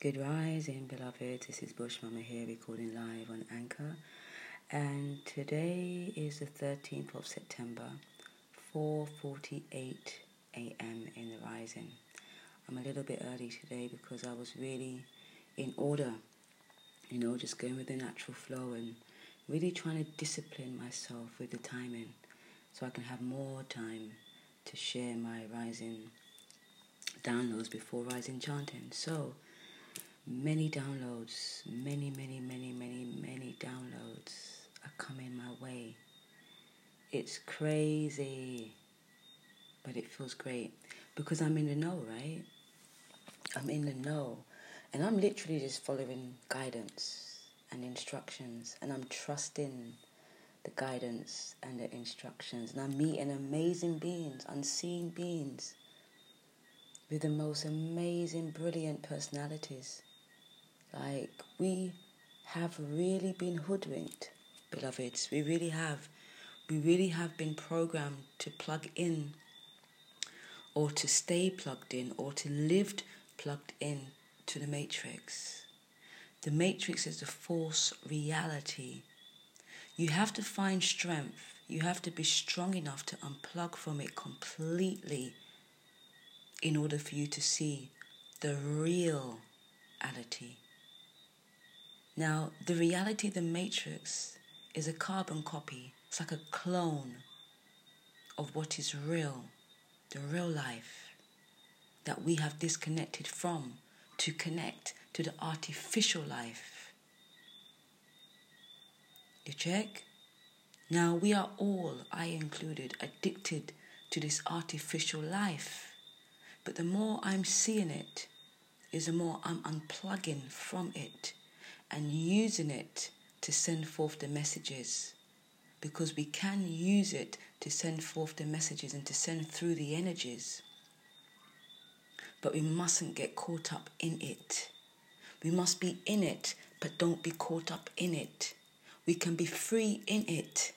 Good rising, beloved. This is Bush Mama here, recording live on Anchor. And today is the 13th of September, 4:48 a.m. in the rising. I'm a little bit early today because I was really in order, you know, just going with the natural flow and really trying to discipline myself with the timing so I can have more time to share my rising downloads before rising chanting. So, many downloads, many, many, many, many, many downloads are coming my way. It's crazy, but it feels great. Because I'm in the know, right? I'm in the know, and I'm literally just following guidance and instructions, and I'm trusting the guidance and the instructions, and I'm meeting amazing beings, unseen beings with the most amazing, brilliant personalities like, we have really been hoodwinked, beloveds. We really have. We really have been programmed to plug in or to stay plugged in or to live plugged in to the matrix. The matrix is a false reality. You have to find strength. You have to be strong enough to unplug from it completely in order for you to see the real reality. Now, the reality the matrix is a carbon copy, it's like a clone of what is real, the real life that we have disconnected from to connect to the artificial life. You check? Now, we are all, I included, addicted to this artificial life. But the more I'm seeing it, is the more I'm unplugging from it and using it to send forth the messages. Because we can use it to send forth the messages and to send through the energies. But we mustn't get caught up in it. We must be in it, but don't be caught up in it. We can be free in it,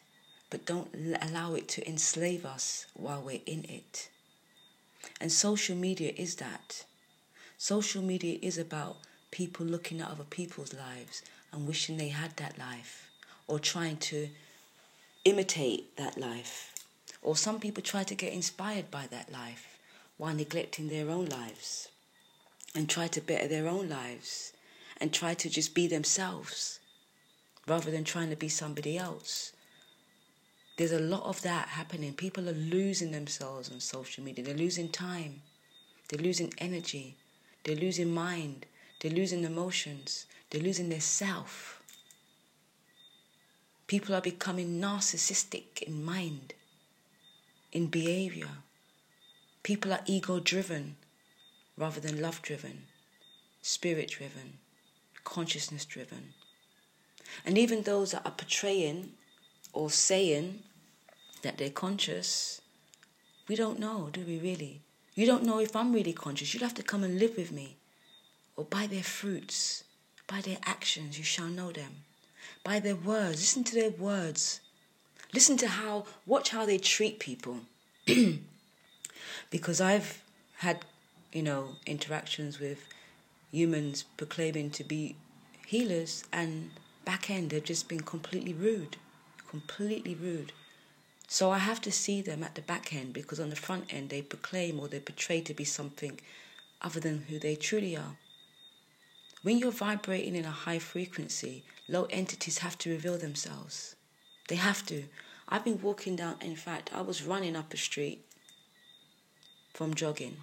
but don't allow it to enslave us while we're in it. And social media is that. Social media is about people looking at other people's lives and wishing they had that life or trying to imitate that life. Or some people try to get inspired by that life while neglecting their own lives and try to better their own lives and try to just be themselves rather than trying to be somebody else. There's a lot of that happening. People are losing themselves on social media. They're losing time. They're losing energy. They're losing mind. They're losing emotions. They're losing their self. People are becoming narcissistic in mind, in behavior. People are ego driven rather than love driven, spirit driven, consciousness driven. And even those that are portraying or saying that they're conscious, we don't know, do we really? You don't know if I'm really conscious. You'll have to come and live with me or by their fruits, by their actions, you shall know them. By their words, listen to their words. Listen to how, watch how they treat people. because I've had, you know, interactions with humans proclaiming to be healers, and back end they've just been completely rude. Completely rude. So I have to see them at the back end because on the front end they proclaim or they portray to be something other than who they truly are. When you're vibrating in a high frequency, low entities have to reveal themselves. They have to. I've been walking down, in fact, I was running up a street from jogging.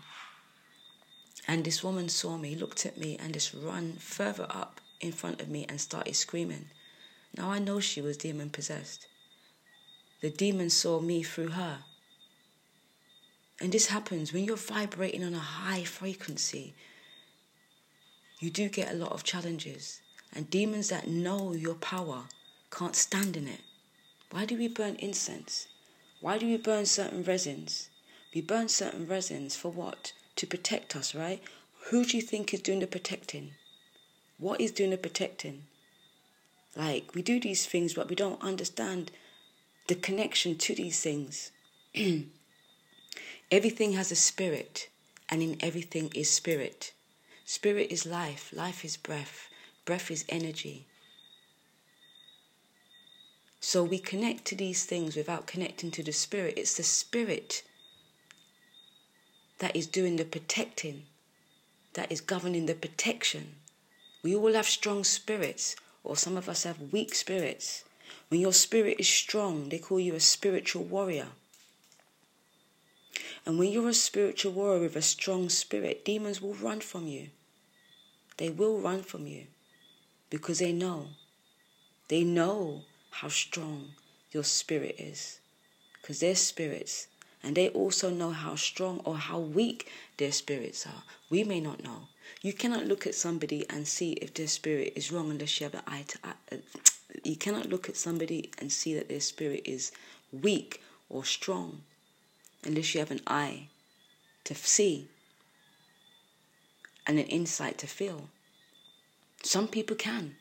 And this woman saw me, looked at me, and just ran further up in front of me and started screaming. Now I know she was demon possessed. The demon saw me through her. And this happens when you're vibrating on a high frequency you do get a lot of challenges. And demons that know your power can't stand in it. Why do we burn incense? Why do we burn certain resins? We burn certain resins for what? To protect us, right? Who do you think is doing the protecting? What is doing the protecting? Like, we do these things, but we don't understand the connection to these things. everything has a spirit, and in everything is spirit. Spirit is life, life is breath, breath is energy. So we connect to these things without connecting to the spirit. It's the spirit that is doing the protecting, that is governing the protection. We all have strong spirits, or some of us have weak spirits. When your spirit is strong, they call you a spiritual warrior. And when you're a spiritual warrior with a strong spirit, demons will run from you. They will run from you because they know. They know how strong your spirit is because they're spirits and they also know how strong or how weak their spirits are. We may not know. You cannot look at somebody and see if their spirit is wrong unless you have an eye to eye. Uh, you cannot look at somebody and see that their spirit is weak or strong unless you have an eye to see and an insight to feel. Some people can.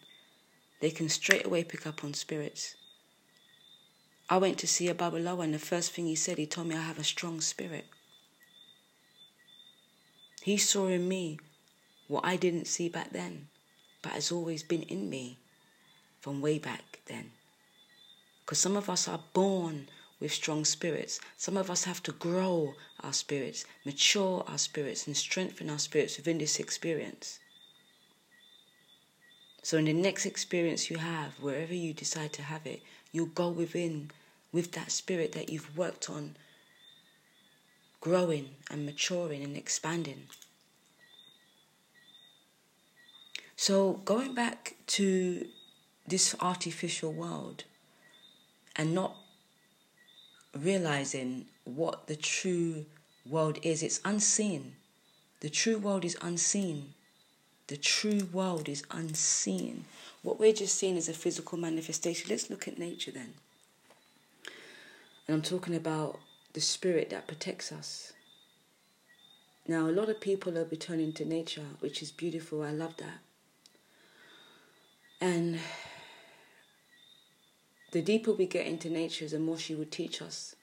They can straight away pick up on spirits. I went to see a Babalawo, and the first thing he said, he told me I have a strong spirit. He saw in me what I didn't see back then, but has always been in me from way back then. Because some of us are born with strong spirits. Some of us have to grow our spirits, mature our spirits, and strengthen our spirits within this experience. So, in the next experience you have, wherever you decide to have it, you'll go within with that spirit that you've worked on growing and maturing and expanding. So, going back to this artificial world and not realizing what the true world is, it's unseen. The true world is unseen. The true world is unseen. What we're just seeing is a physical manifestation. Let's look at nature then. And I'm talking about the spirit that protects us. Now, a lot of people are returning to nature, which is beautiful. I love that. And the deeper we get into nature, the more she will teach us.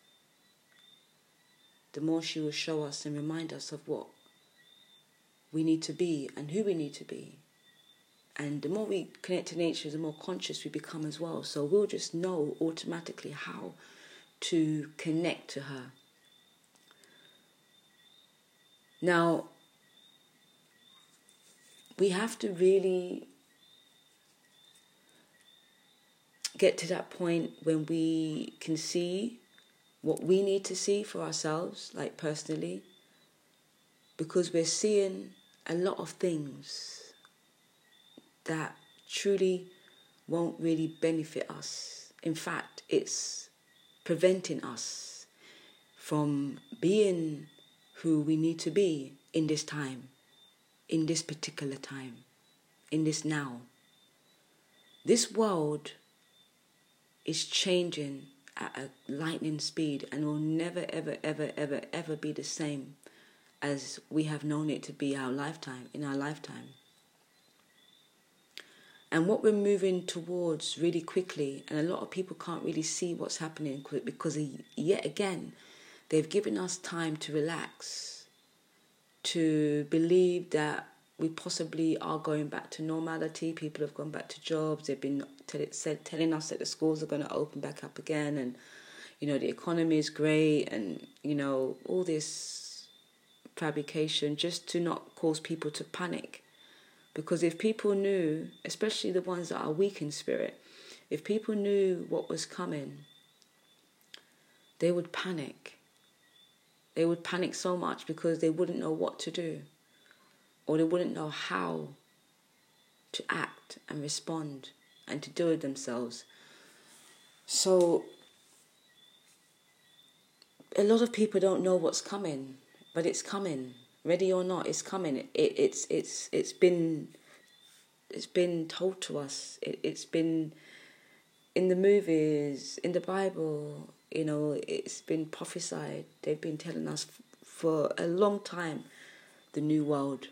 The more she will show us and remind us of what we need to be and who we need to be. And the more we connect to nature, the more conscious we become as well. So we'll just know automatically how to connect to her. Now, we have to really get to that point when we can see what we need to see for ourselves, like personally, because we're seeing a lot of things that truly won't really benefit us. In fact, it's preventing us from being who we need to be in this time, in this particular time, in this now. This world is changing at a lightning speed and will never, ever, ever, ever, ever be the same as we have known it to be our lifetime, in our lifetime. And what we're moving towards really quickly, and a lot of people can't really see what's happening because yet again, they've given us time to relax, to believe that we possibly are going back to normality. People have gone back to jobs. They've been said, telling us that the schools are going to open back up again, and you know the economy is great, and you know all this fabrication just to not cause people to panic. Because if people knew, especially the ones that are weak in spirit, if people knew what was coming, they would panic. They would panic so much because they wouldn't know what to do or they wouldn't know how to act and respond and to do it themselves. So, a lot of people don't know what's coming, but it's coming ready or not, it's coming. It, it's it's it's been it's been told to us. It, it's been in the movies, in the Bible. You know, it's been prophesied. They've been telling us for a long time the new world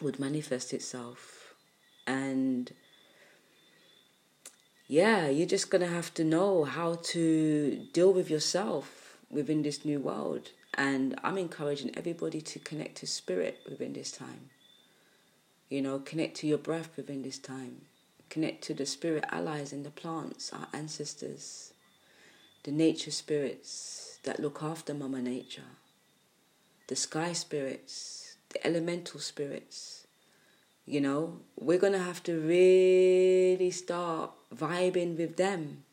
would manifest itself, and yeah, you're just gonna have to know how to deal with yourself within this new world and I'm encouraging everybody to connect to spirit within this time. You know, connect to your breath within this time. Connect to the spirit allies and the plants, our ancestors, the nature spirits that look after Mama Nature, the sky spirits, the elemental spirits. You know, we're going to have to really start vibing with them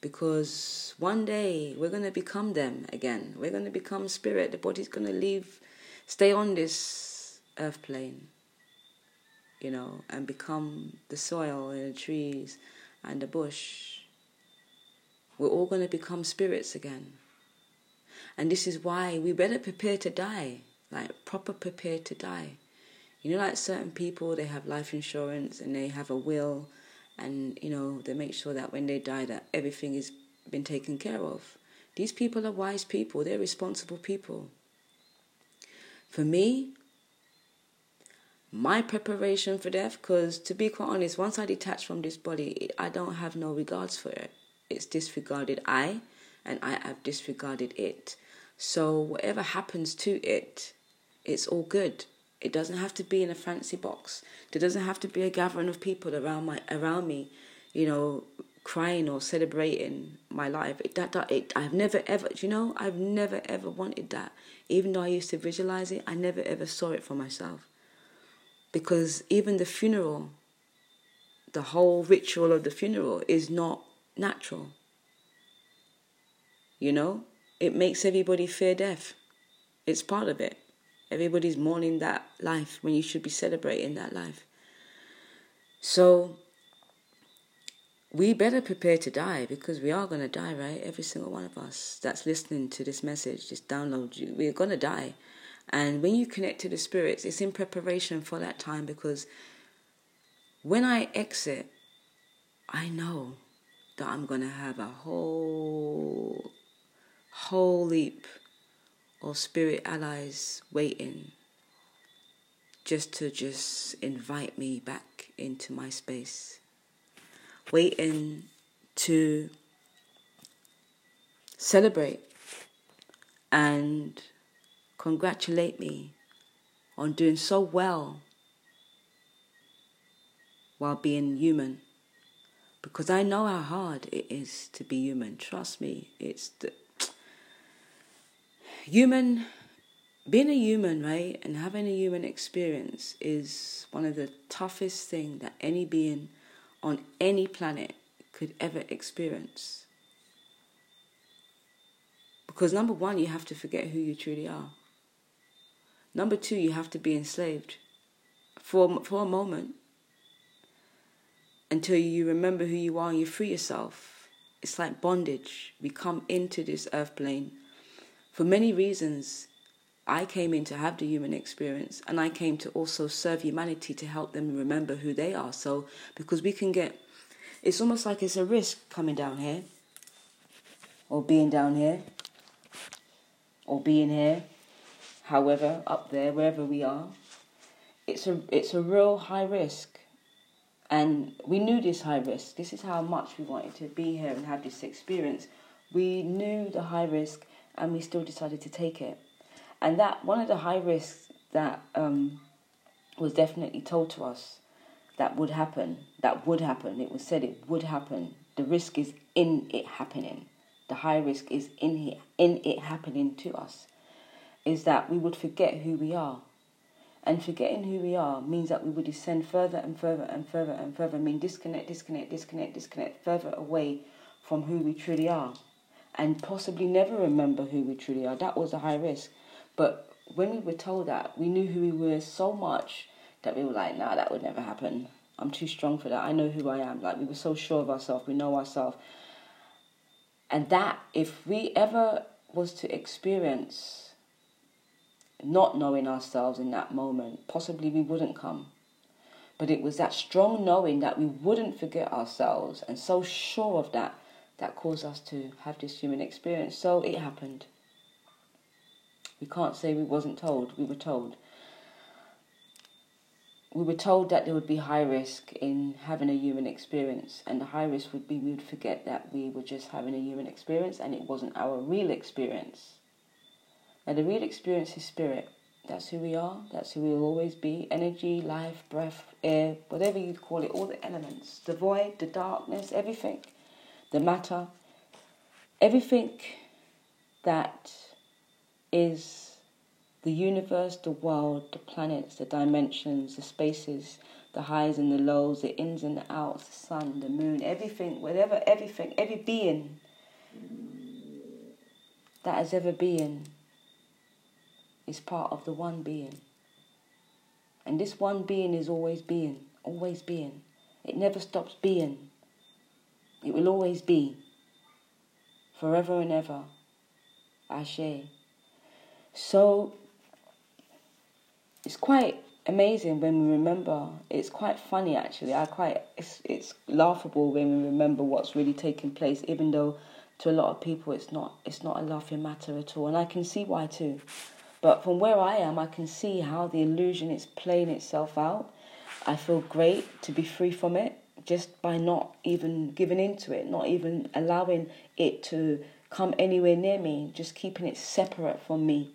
because one day we're going to become them again. We're going to become spirit. The body's going to leave, stay on this earth plane you know, and become the soil and the trees and the bush. We're all going to become spirits again. And this is why we better prepare to die, like proper prepare to die. You know, like certain people, they have life insurance and they have a will, and you know, they make sure that when they die, that everything has been taken care of. These people are wise people, they're responsible people. For me, my preparation for death because to be quite honest once i detach from this body i don't have no regards for it it's disregarded i and i have disregarded it so whatever happens to it it's all good. It doesn't have to be in a fancy box. There doesn't have to be a gathering of people around my around me you know crying or celebrating my life. It, that, that it i've never ever you know? I've never ever wanted that. Even though i used to visualize it i never ever saw it for myself. Because even the funeral, the whole ritual of the funeral is not natural. You know, it makes everybody fear death. It's part of it. Everybody's mourning that life when you should be celebrating that life. So we better prepare to die because we are going to die, right? Every single one of us that's listening to this message, just download. We're going to die. And when you connect to the spirits, it's in preparation for that time because when I exit, I know that I'm going to have a whole, whole leap of spirit allies waiting just to just invite me back into my space, waiting to celebrate and congratulate me on doing so well while being human. Because I know how hard it is to be human. Trust me, it's the human being a human, right, and having a human experience is one of the toughest thing that any being on any planet could ever experience. Because number one, you have to forget who you truly are. Number two, you have to be enslaved for, for a moment until you remember who you are and you free yourself. It's like bondage. We come into this earth plane for many reasons. I came in to have the human experience and I came to also serve humanity to help them remember who they are. So, because we can get, it's almost like it's a risk coming down here or being down here or being here however, up there, wherever we are, it's a it's a real high risk. And we knew this high risk. This is how much we wanted to be here and have this experience. We knew the high risk and we still decided to take it. And that one of the high risks that um, was definitely told to us that would happen, that would happen. It was said it would happen. The risk is in it happening. The high risk is in here, in it happening to us is that we would forget who we are. And forgetting who we are means that we would descend further and further and further and further, I mean disconnect, disconnect, disconnect, disconnect, further away from who we truly are. And possibly never remember who we truly are. That was a high risk. But when we were told that, we knew who we were so much that we were like, nah, that would never happen. I'm too strong for that. I know who I am. Like we were so sure of ourselves, we know ourselves. And that, if we ever was to experience not knowing ourselves in that moment, possibly we wouldn't come. But it was that strong knowing that we wouldn't forget ourselves and so sure of that that caused us to have this human experience. So it happened. We can't say we wasn't told, we were told. We were told that there would be high risk in having a human experience, and the high risk would be we would forget that we were just having a human experience and it wasn't our real experience. Now, the real experience is spirit. That's who we are. That's who we will always be. Energy, life, breath, air, whatever you call it, all the elements. The void, the darkness, everything. The matter. Everything that is the universe, the world, the planets, the dimensions, the spaces, the highs and the lows, the ins and the outs, the sun, the moon, everything, whatever, everything, every being that has ever been is part of the one being. And this one being is always being, always being. It never stops being. It will always be. Forever and ever. Ashe. So it's quite amazing when we remember. It's quite funny actually. I quite it's it's laughable when we remember what's really taking place, even though to a lot of people it's not it's not a laughing matter at all. And I can see why too. But from where I am, I can see how the illusion is playing itself out. I feel great to be free from it just by not even giving into it, not even allowing it to come anywhere near me, just keeping it separate from me.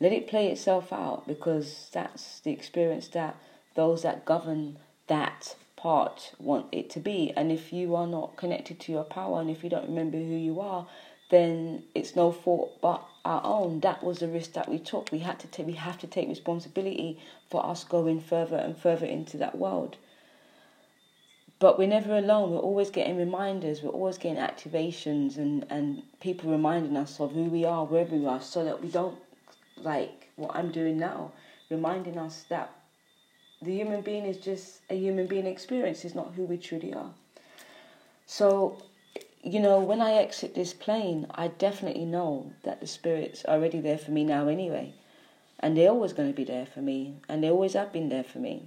Let it play itself out because that's the experience that those that govern that part want it to be. And if you are not connected to your power and if you don't remember who you are, then it's no fault but our own. That was the risk that we took. We had to take we have to take responsibility for us going further and further into that world. But we're never alone. We're always getting reminders. We're always getting activations and, and people reminding us of who we are, wherever we are, so that we don't like what I'm doing now, reminding us that the human being is just a human being experience, is not who we truly are. So you know, when I exit this plane, I definitely know that the spirits are already there for me now anyway. And they're always going to be there for me. And they always have been there for me.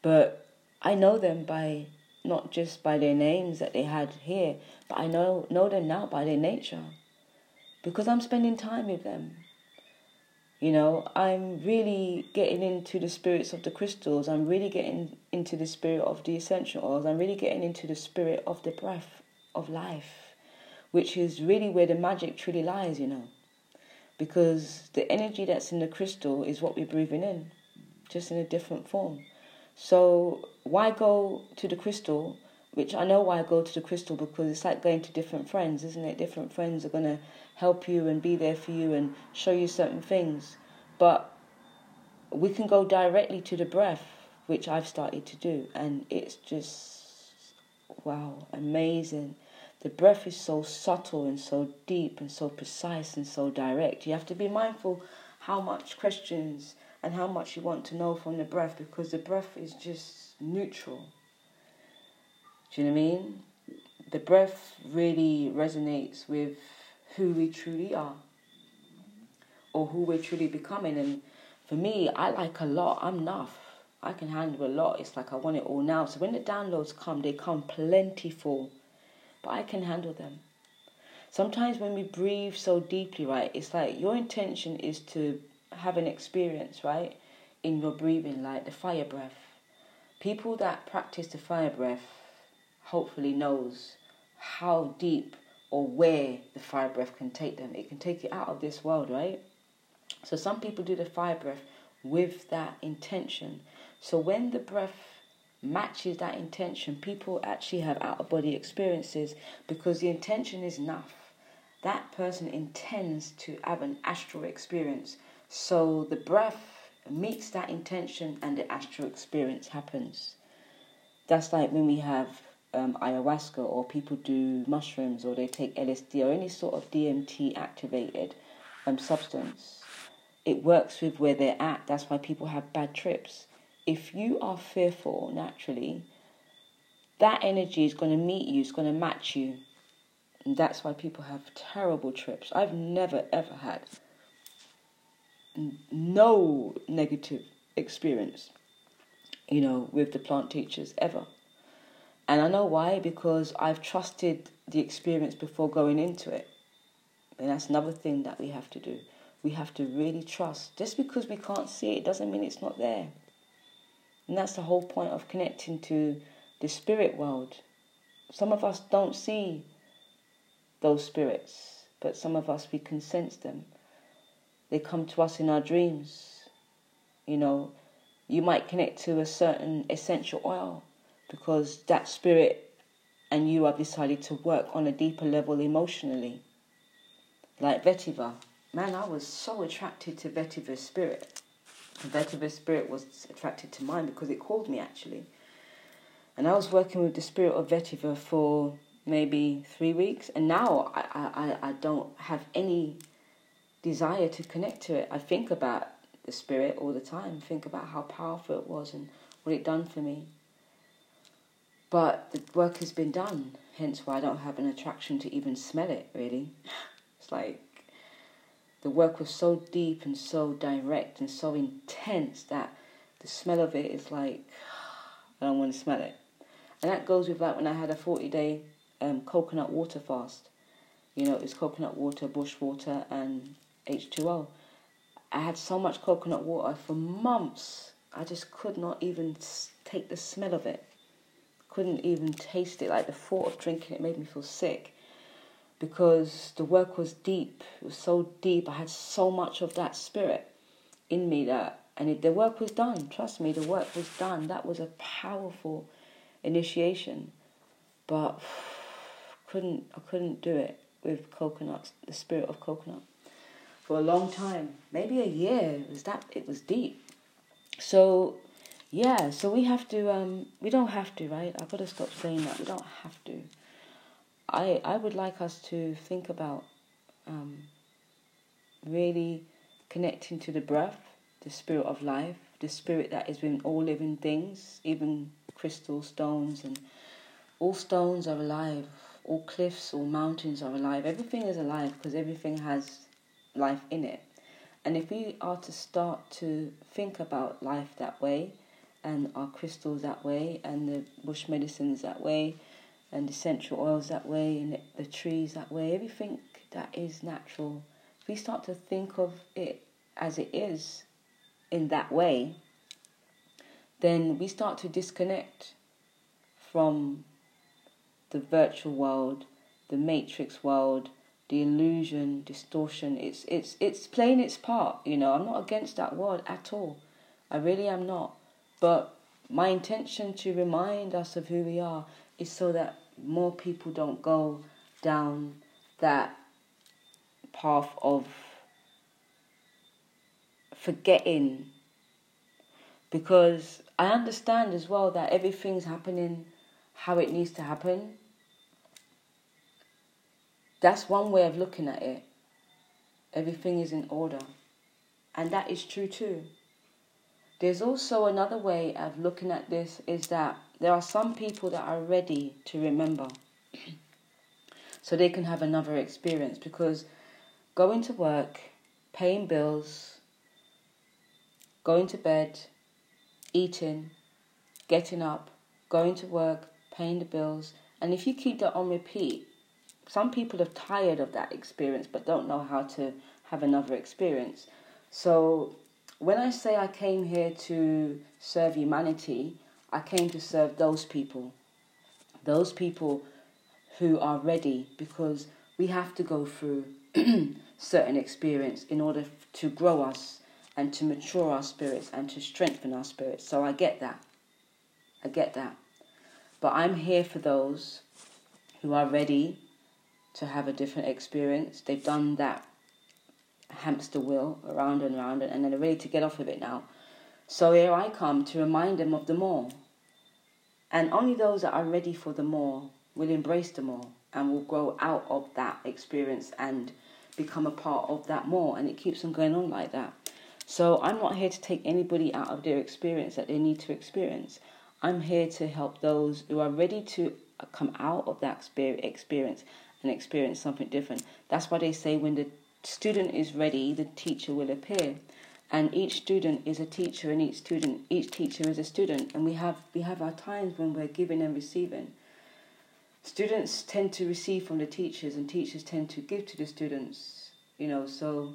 But I know them by not just by their names that they had here, but I know know them now by their nature. Because I'm spending time with them. You know, I'm really getting into the spirits of the crystals. I'm really getting into the spirit of the essential oils. I'm really getting into the spirit of the breath of life, which is really where the magic truly lies, you know. Because the energy that's in the crystal is what we're breathing in, just in a different form. So, why go to the crystal? Which I know why I go to the crystal because it's like going to different friends, isn't it? Different friends are going to help you and be there for you and show you certain things. But we can go directly to the breath, which I've started to do, and it's just wow, amazing. The breath is so subtle and so deep and so precise and so direct. You have to be mindful how much questions and how much you want to know from the breath because the breath is just neutral. Do you know what I mean? The breath really resonates with who we truly are or who we're truly becoming. And for me, I like a lot. I'm enough. I can handle a lot. It's like I want it all now. So when the downloads come, they come plentiful, but I can handle them. Sometimes when we breathe so deeply, right, it's like your intention is to have an experience, right, in your breathing, like the fire breath. People that practice the fire breath hopefully knows how deep or where the fire breath can take them. It can take you out of this world, right? So some people do the fire breath with that intention. So when the breath matches that intention, people actually have out of body experiences because the intention is enough. That person intends to have an astral experience. So the breath meets that intention and the astral experience happens. That's like when we have um, ayahuasca or people do mushrooms or they take LSD or any sort of DMT activated um, substance it works with where they're at. That's why people have bad trips. If you are fearful naturally, that energy is going to meet you, it's going to match you. And that's why people have terrible trips. I've never ever had no negative experience, you know, with the plant teachers ever. And I know why, because I've trusted the experience before going into it. And that's another thing that we have to do we have to really trust. Just because we can't see it doesn't mean it's not there. And that's the whole point of connecting to the spirit world. Some of us don't see those spirits, but some of us we can sense them. They come to us in our dreams. You know, you might connect to a certain essential oil because that spirit and you have decided to work on a deeper level emotionally. Like vetiver. Man, I was so attracted to vetiver's spirit. Vetiver's spirit was attracted to mine because it called me actually. And I was working with the spirit of vetiver for maybe three weeks, and now I, I, I don't have any desire to connect to it. I think about the spirit all the time, think about how powerful it was and what it done for me. But the work has been done, hence why I don't have an attraction to even smell it, really. It's like the work was so deep and so direct and so intense that the smell of it is like, I don't want to smell it. And that goes with like when I had a 40 day um, coconut water fast. You know, it's coconut water, bush water, and H2O. I had so much coconut water for months. I just could not even take the smell of it. Couldn't even taste it. Like the thought of drinking it made me feel sick because the work was deep. It was so deep. I had so much of that spirit in me that, and it, the work was done. Trust me, the work was done. That was a powerful initiation, but couldn't I couldn't do it with coconuts. The spirit of coconut for a long time, maybe a year. It was that it was deep. So, yeah. So we have to. Um, we don't have to, right? I've got to stop saying that. We don't have to. I I would like us to think about um, really connecting to the breath, the spirit of life, the spirit that is within all living things, even crystal stones and all stones are alive. All cliffs, all mountains are alive. Everything is alive because everything has life in it. And if we are to start to think about life that way, and our crystals that way, and the bush medicines that way, and essential oils that way, and the trees that way, everything that is natural, if we start to think of it as it is in that way, then we start to disconnect from the virtual world, the matrix world, the illusion, distortion. It's it's it's playing its part. You know, I'm not against that word at all. I really am not. But my intention to remind us of who we are is so that more people don't go down that path of forgetting because I understand as well that everything's happening how it needs to happen that's one way of looking at it. Everything is in order. And that is true too. There's also another way of looking at this is that there are some people that are ready to remember so they can have another experience because going to work, paying bills, going to bed, eating, getting up, going to work, paying the bills, and if you keep that on repeat, some people are tired of that experience but don't know how to have another experience. So when I say I came here to serve humanity, I came to serve those people. Those people who are ready because we have to go through certain experience in order to grow us and to mature our spirits and to strengthen our spirits. So I get that. I get that. But I'm here for those who are ready to have a different experience. They've done that hamster wheel around and around, and they're ready to get off of it now. So here I come to remind them of the more. And only those that are ready for the more will embrace the more and will grow out of that experience and become a part of that more. And it keeps on going on like that. So I'm not here to take anybody out of their experience that they need to experience. I'm here to help those who are ready to come out of that experience and experience something different. That's why they say when the student is ready, the teacher will appear. And each student is a teacher, and each student, each teacher is a student. And we have we have our times when we're giving and receiving. Students tend to receive from the teachers, and teachers tend to give to the students. You know, so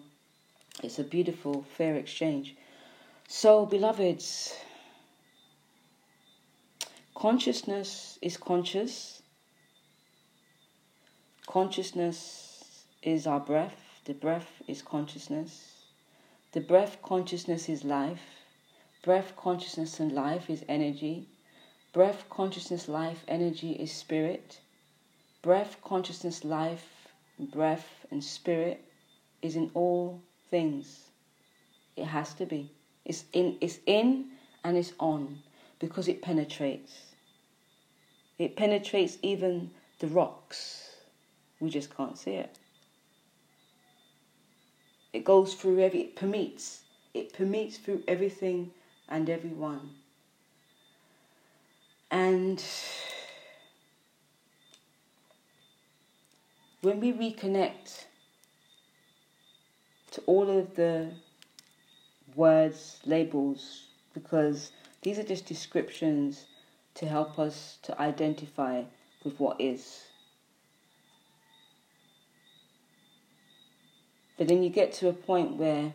it's a beautiful, fair exchange. So, beloveds, consciousness is conscious Consciousness is our breath, the breath is consciousness. The breath consciousness is life. Breath consciousness and life is energy. Breath consciousness, life, energy is spirit. Breath consciousness, life, breath, and spirit is in all things. It has to be. It's in, it's in and it's on because it penetrates. It penetrates even the rocks. We just can't see it. It goes through every, it permeates. It permeates through everything and everyone. And when we reconnect to all of the words, labels, because these are just descriptions to help us to identify with what is. But then you get to a point where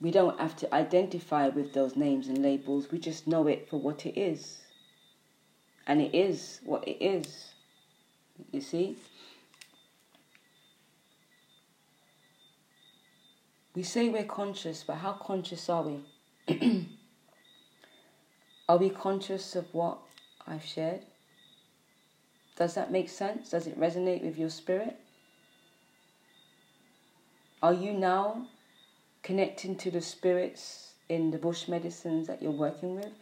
we don't have to identify with those names and labels, we just know it for what it is. And it is what it is. You see? We say we're conscious, but how conscious are we? are we conscious of what I've shared? Does that make sense? Does it resonate with your spirit? Are you now connecting to the spirits in the bush medicines that you're working with?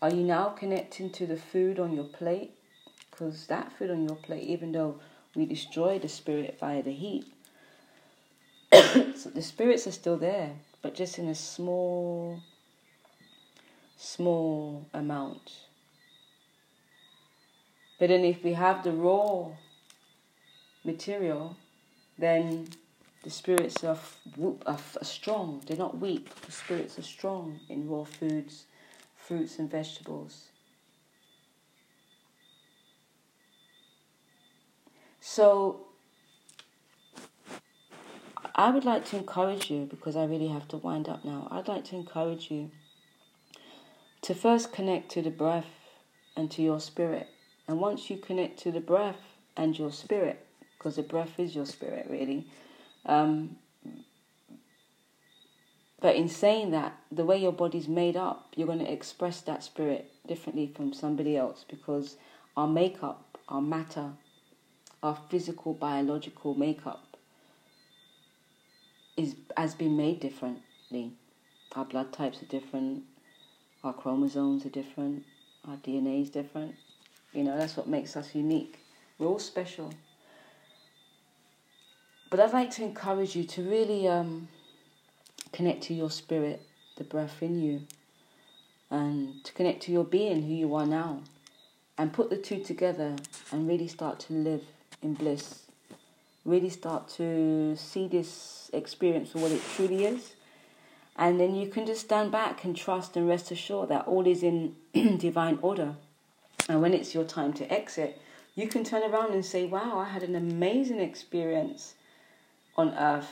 Are you now connecting to the food on your plate? Because that food on your plate, even though we destroy the spirit via the heat, so the spirits are still there, but just in a small, small amount. But then if we have the raw material, then the spirits are, are, are strong. They're not weak. The spirits are strong in raw foods, fruits and vegetables. So I would like to encourage you, because I really have to wind up now, I'd like to encourage you to first connect to the breath and to your spirit. And once you connect to the breath and your spirit, because the breath is your spirit really, um, but in saying that, the way your body's made up, you're going to express that spirit differently from somebody else because our makeup, our matter, our physical, biological makeup is has been made differently. Our blood types are different, our chromosomes are different, our DNA is different. You know, that's what makes us unique. We're all special. But I'd like to encourage you to really um, connect to your spirit, the breath in you, and to connect to your being, who you are now, and put the two together and really start to live in bliss. Really start to see this experience for what it truly is. And then you can just stand back and trust and rest assured that all is in divine order. And when it's your time to exit, you can turn around and say, Wow, I had an amazing experience on earth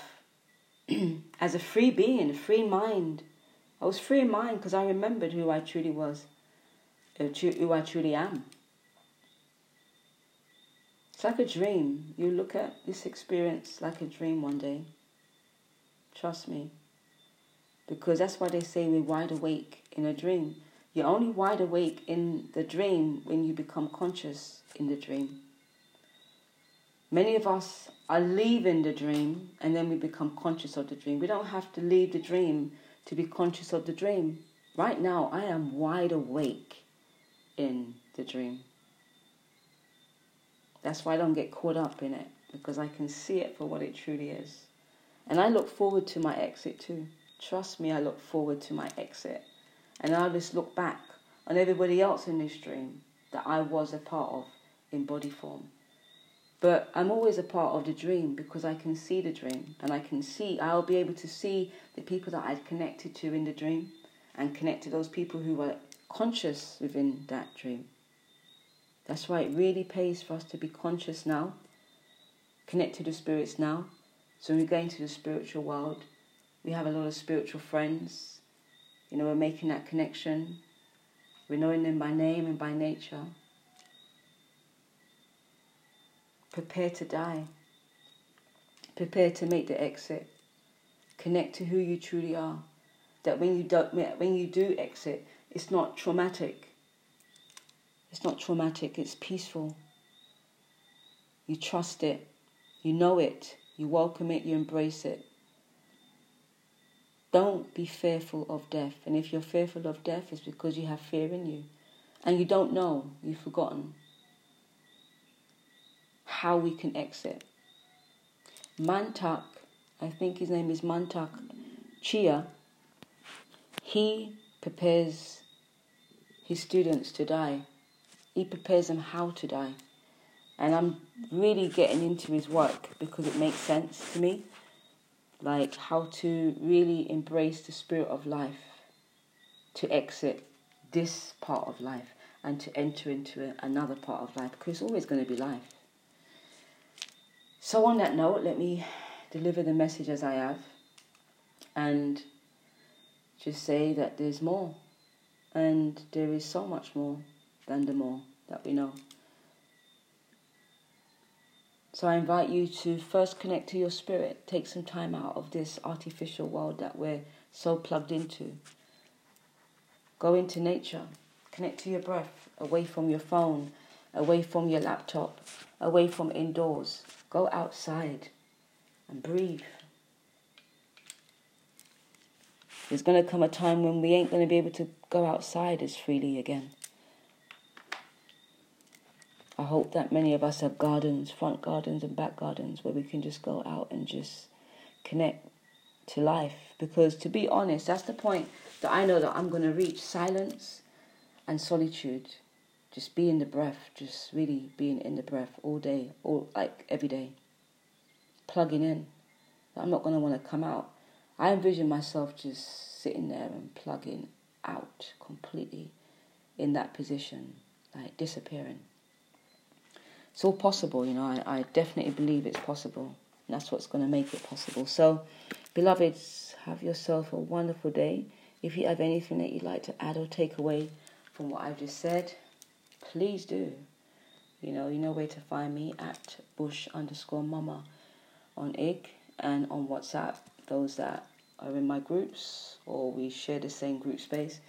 as a free being, a free mind. I was free in mind because I remembered who I truly was, uh, who I truly am. It's like a dream. You look at this experience like a dream one day. Trust me. Because that's why they say we're wide awake in a dream. You're only wide awake in the dream when you become conscious in the dream. Many of us are leaving the dream and then we become conscious of the dream. We don't have to leave the dream to be conscious of the dream. Right now, I am wide awake in the dream. That's why I don't get caught up in it because I can see it for what it truly is. And I look forward to my exit too. Trust me, I look forward to my exit. And I'll just look back on everybody else in this dream that I was a part of in body form. But I'm always a part of the dream because I can see the dream and I can see, I'll be able to see the people that I'd connected to in the dream and connect to those people who were conscious within that dream. That's why it really pays for us to be conscious now, connect to the spirits now. So when we go into the spiritual world, we have a lot of spiritual friends. You know, we're making that connection. We're knowing them by name and by nature. Prepare to die. Prepare to make the exit. Connect to who you truly are. That when you do, when you do exit, it's not traumatic. It's not traumatic, it's peaceful. You trust it. You know it. You welcome it. You embrace it. Don't be fearful of death. And if you're fearful of death, it's because you have fear in you. And you don't know. You've forgotten how we can exit. Mantak, I think his name is Mantak Chia, he prepares his students to die. He prepares them how to die. And I'm really getting into his work because it makes sense to me. Like how to really embrace the spirit of life, to exit this part of life and to enter into another part of life because it's always going to be life. So, on that note, let me deliver the message as I have and just say that there's more. And there is so much more than the more that we know. So I invite you to first connect to your spirit. Take some time out of this artificial world that we're so plugged into. Go into nature. Connect to your breath, away from your phone, away from your laptop, away from indoors. Go outside and breathe. There's going to come a time when we ain't going to be able to go outside as freely again. I hope that many of us have gardens, front gardens and back gardens, where we can just go out and just connect to life. Because to be honest, that's the point that I know that I'm going to reach silence and solitude just be in the breath, just really being in the breath all day, all like every day. Plugging in. I'm not want to come out. I envision myself just sitting there and plugging out completely in that position, like disappearing. It's all possible, you know. I, I definitely believe it's possible. And that's what's to make it possible. So, beloveds, have yourself a wonderful day. If you have anything that you'd like to add or take away from what I've just said, please do. You know, you know where to find me at bush underscore mama on IG and on WhatsApp. Those that are in my groups or we share the same group space,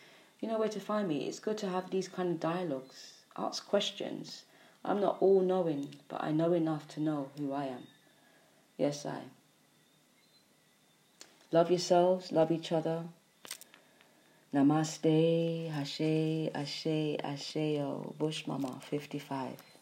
you know where to find me. It's good to have these kind of dialogues. Ask questions. I'm not all knowing, but I know enough to know who I am. Yes, I. Love yourselves, love each other, Namaste, Ashe, Ashe, Asheo, Bush Mama 55.